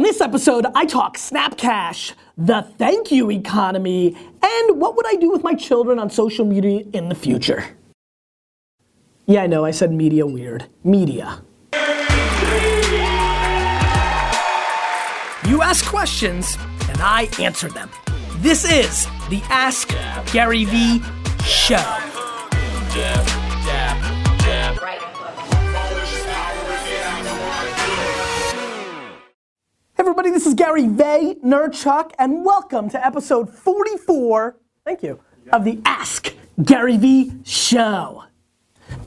On this episode, I talk Snapcash, the thank you economy, and what would I do with my children on social media in the future. Yeah, I know, I said media weird. Media. You ask questions, and I answer them. This is the Ask Gary Vee Show. Hey everybody, this is Gary Vaynerchuk, and welcome to episode 44, thank you, of the Ask Gary Vee Show.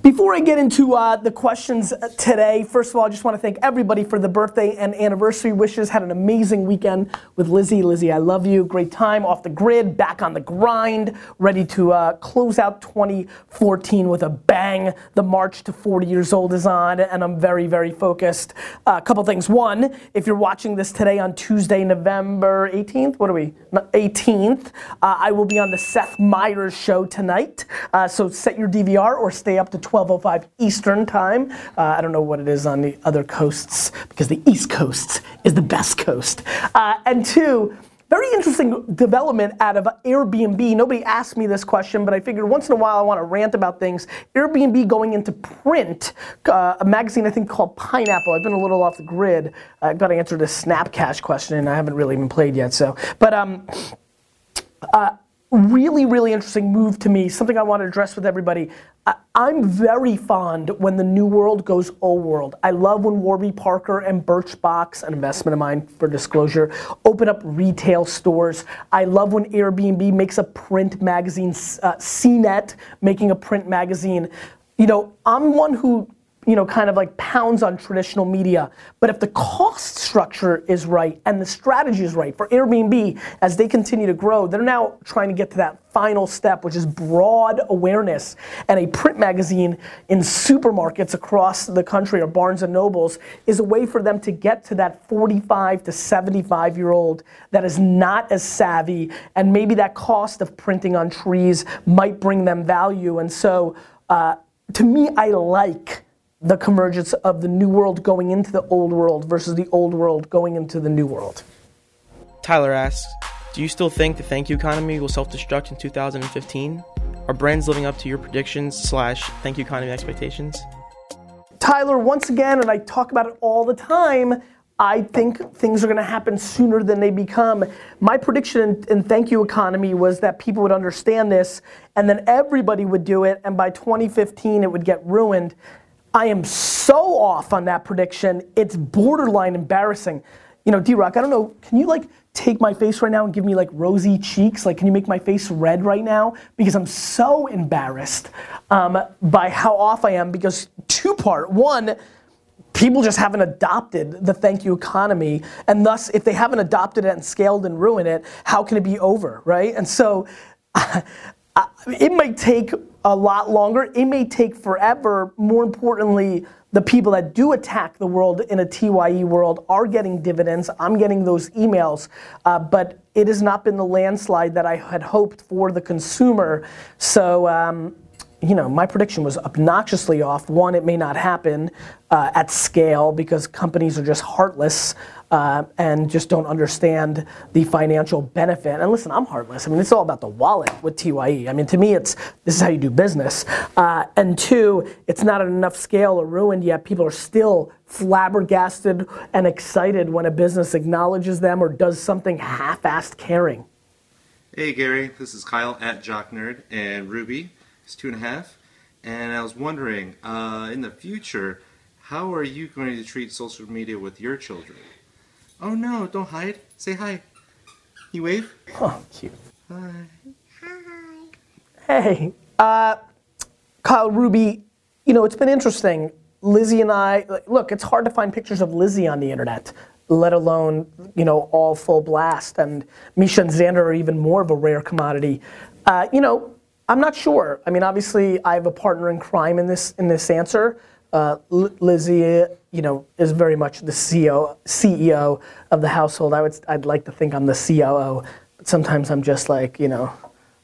Before I get into uh, the questions today, first of all, I just want to thank everybody for the birthday and anniversary wishes. Had an amazing weekend with Lizzie. Lizzie, I love you. Great time off the grid, back on the grind, ready to uh, close out 2014 with a bang. The march to 40 years old is on, and I'm very, very focused. A uh, couple things. One, if you're watching this today on Tuesday, November 18th, what are we? 18th, uh, I will be on the Seth Meyers show tonight. Uh, so set your DVR or stay up to 12:05 Eastern time. Uh, I don't know what it is on the other coasts because the East Coast is the best coast. Uh, and two. Very interesting development out of Airbnb. Nobody asked me this question, but I figured once in a while I want to rant about things. Airbnb going into print, uh, a magazine I think called Pineapple. I've been a little off the grid. I've got to answer this Snap Cash question, and I haven't really even played yet. So, but um, uh, really, really interesting move to me, something I want to address with everybody. I, am very fond when the new world goes old world. I love when Warby Parker and Birchbox, an investment of mine for disclosure, open up retail stores. I love when Airbnb makes a print magazine, uh, CNET making a print magazine. You know, I'm one who you know, kind of like pounds on traditional media. But if the cost structure is right and the strategy is right for Airbnb, as they continue to grow, they're now trying to get to that final step, which is broad awareness. And a print magazine in supermarkets across the country or Barnes and Nobles is a way for them to get to that 45 to 75 year old that is not as savvy. And maybe that cost of printing on trees might bring them value. And so, uh, to me, I like the convergence of the new world going into the old world versus the old world going into the new world. Tyler asks, do you still think the thank you economy will self-destruct in 2015? Are brands living up to your predictions slash thank you economy expectations? Tyler, once again, and I talk about it all the time, I think things are going to happen sooner than they become. My prediction in, in, Thank You Economy was that people would understand this and then everybody would do it, and by 2015 it would get ruined. I am so off on that prediction. It's borderline embarrassing. You know, D-Rock, I don't know, can you like take my face right now and give me like rosy cheeks? Like, can you make my face red right now? Because I'm so embarrassed um, by how off I am because two part. One, people just haven't adopted the thank you economy and thus if they haven't adopted it and scaled and ruined it how can it be over right and so it might take a lot longer. It may take forever. More importantly, the people that do attack the world in a TYE world are getting dividends. I'm getting those emails, uh, but it has not been the landslide that I had hoped for the consumer. So, um, you know, my prediction was obnoxiously off. One, it may not happen uh, at scale because companies are just heartless uh, and just don't understand the financial benefit. And listen, I'm heartless. I mean, it's all about the wallet with TYE. I mean, to me, it's this is how you do business. Uh, and two, it's not at enough scale or ruined yet. People are still flabbergasted and excited when a business acknowledges them or does something half-assed caring. Hey Gary, this is Kyle at Jock Nerd, and Ruby is two and a half. And I was wondering, uh, in the future, how are you going to treat social media with your children? Oh no, don't hide. Say hi. You wave? Oh, cute. Hi. Hi. Hey, uh, Kyle Ruby, you know, it's been interesting. Lizzie and I, look, it's hard to find pictures of Lizzie on the internet, let alone, you know, all full blast. And Misha and Xander are even more of a rare commodity. Uh, you know, I'm not sure. I mean, obviously, I have a partner in crime in this in this answer. Uh, Lizzie, you know, is very much the CEO, CEO of the household. I would, I'd like to think I'm the COO, but sometimes I'm just like, you know,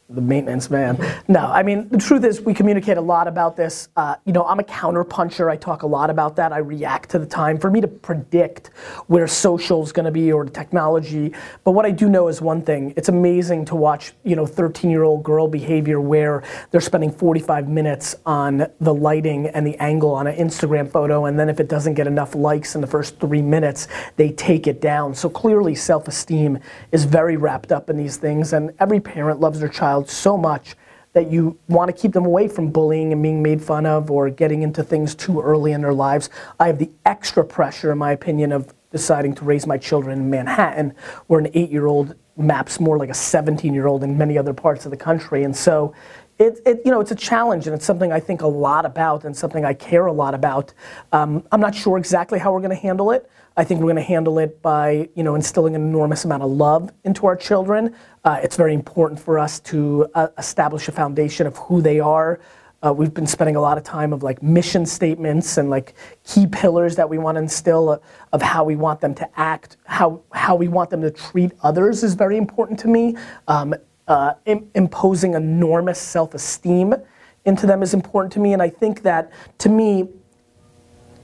the maintenance man. No, I mean, the truth is, we communicate a lot about this. Uh, you know, I'm a counterpuncher. I talk a lot about that. I react to the time. For me to predict where social's gonna be or technology, but what I do know is one thing. It's amazing to watch, you know, 13 year old girl behavior where they're spending 45 minutes on the lighting and the angle on an Instagram photo, and then if it doesn't get enough likes in the first three minutes, they take it down. So clearly, self esteem is very wrapped up in these things, and every parent loves their child child so much that you want to keep them away from bullying and being made fun of or getting into things too early in their lives. I have the extra pressure, in my opinion, of deciding to raise my children in Manhattan, where an eight year old maps more like a 17 year old in many other parts of the country. And so, it, it, you know, it's a challenge and it's something I think a lot about and something I care a lot about. Um, I'm not sure exactly how we're going to handle it. I think we're going to handle it by, you know, instilling an enormous amount of love into our children. Uh, it's very important for us to uh, establish a foundation of who they are. Uh, we've been spending a lot of time of like mission statements and like key pillars that we want to instill uh, of how we want them to act, how how we want them to treat others is very important to me. Um, uh, Im- imposing enormous self-esteem into them is important to me, and I think that to me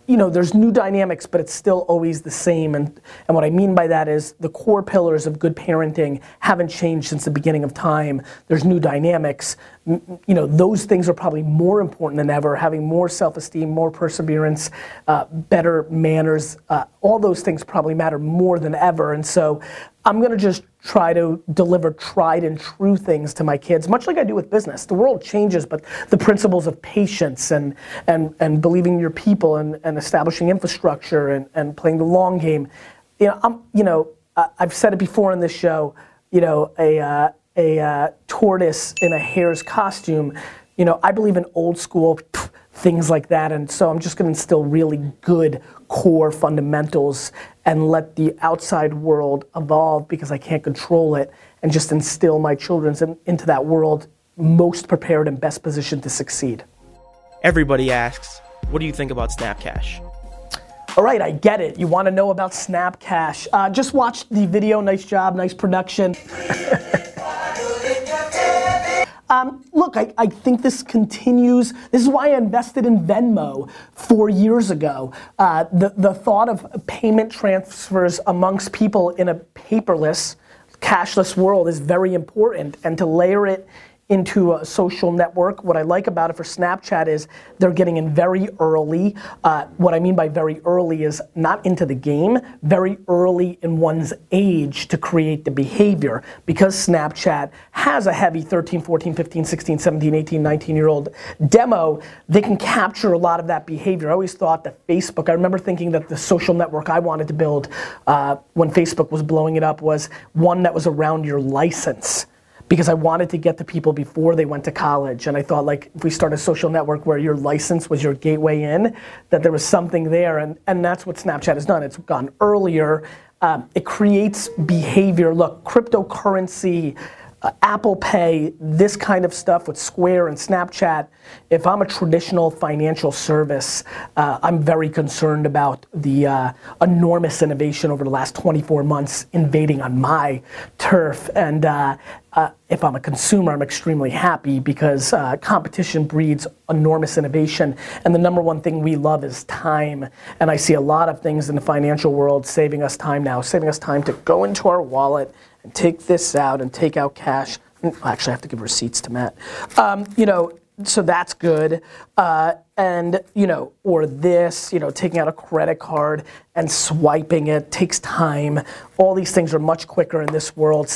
you know, there's new dynamics, but it's still always the same. And, and what I mean by that is the core pillars of good parenting haven't changed since the beginning of time. There's new dynamics. You know, those things are probably more important than ever. Having more self-esteem, more perseverance, uh, better manners, uh, all those things probably matter more than ever. And so I'm gonna just try to deliver tried and true things to my kids, much like I do with business. The world changes, but the principles of patience and, and, and believing in your people and, and establishing infrastructure and, and playing the long game. You know, I'm, you know, I've said it before in this show, you know, a, uh, a uh, tortoise in a hare's costume, you know, I believe in old school things like that. And so I'm just going to instill really good core fundamentals and let the outside world evolve because I can't control it and just instill my children in, into that world most prepared and best positioned to succeed. Everybody asks, what do you think about Snapcash? All right, I get it. You want to know about Snapcash. Uh, just watch the video. Nice job, nice production. Um, look, I, I, think this continues. This is why I invested in Venmo four years ago. Uh, the, the thought of payment transfers amongst people in a paperless, cashless world is very important. And to layer it into a social network. What I like about it for Snapchat is they're getting in very early. Uh, what I mean by very early is not into the game, very early in one's age to create the behavior. Because Snapchat has a heavy 13, 14, 15, 16, 17, 18, 19 year old demo, they can capture a lot of that behavior. I always thought that Facebook, I remember thinking that the social network I wanted to build uh, when Facebook was blowing it up was one that was around your license because I wanted to get to people before they went to college. And I thought, like, if we start a social network where your license was your gateway in, that there was something there. And, and that's what Snapchat has done. It's gone earlier. Um, it creates behavior. Look, cryptocurrency uh, Apple Pay, this kind of stuff with Square and Snapchat, if I'm a traditional financial service, uh, I'm very concerned about the uh, enormous innovation over the last 24 months invading on my turf. And uh, uh, if I'm a consumer, I'm extremely happy because uh, competition breeds enormous innovation. And the number one thing we love is time. And I see a lot of things in the financial world saving us time now, saving us time to go into our wallet and take this out and take out cash. I actually, I have to give receipts to Matt. Um, you know, so that's good. Uh, and, you know, or this, you know, taking out a credit card and swiping it takes time. All these things are much quicker in this world.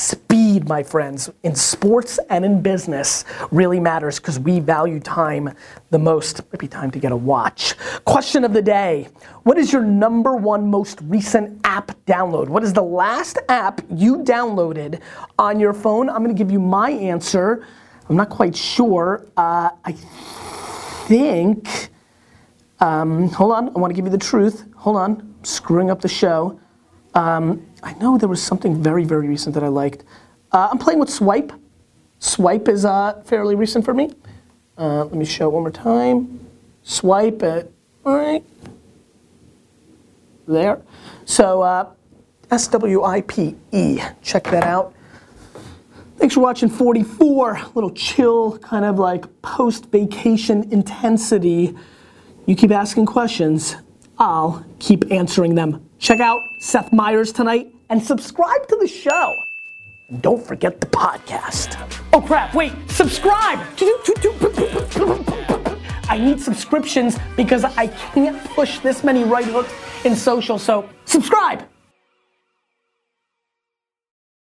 Speed, my friends, in sports and in business really matters because we value time the most. Might be time to get a watch. Question of the day What is your number one most recent app download? What is the last app you downloaded on your phone? I'm going to give you my answer. I'm not quite sure. Uh, I think, um, hold on, I want to give you the truth. Hold on, I'm screwing up the show. Um, I know there was something very, very recent that I liked. Uh, I'm playing with Swipe. Swipe is uh, fairly recent for me. Uh, let me show it one more time. Swipe it right there. So uh, S W I P E. Check that out. Thanks for watching 44. Little chill, kind of like post vacation intensity. You keep asking questions, I'll keep answering them. Check out Seth Meyers tonight and subscribe to the show. Don't forget the podcast. Oh crap, wait, subscribe! I need subscriptions because I can't push this many right hooks in social, so subscribe!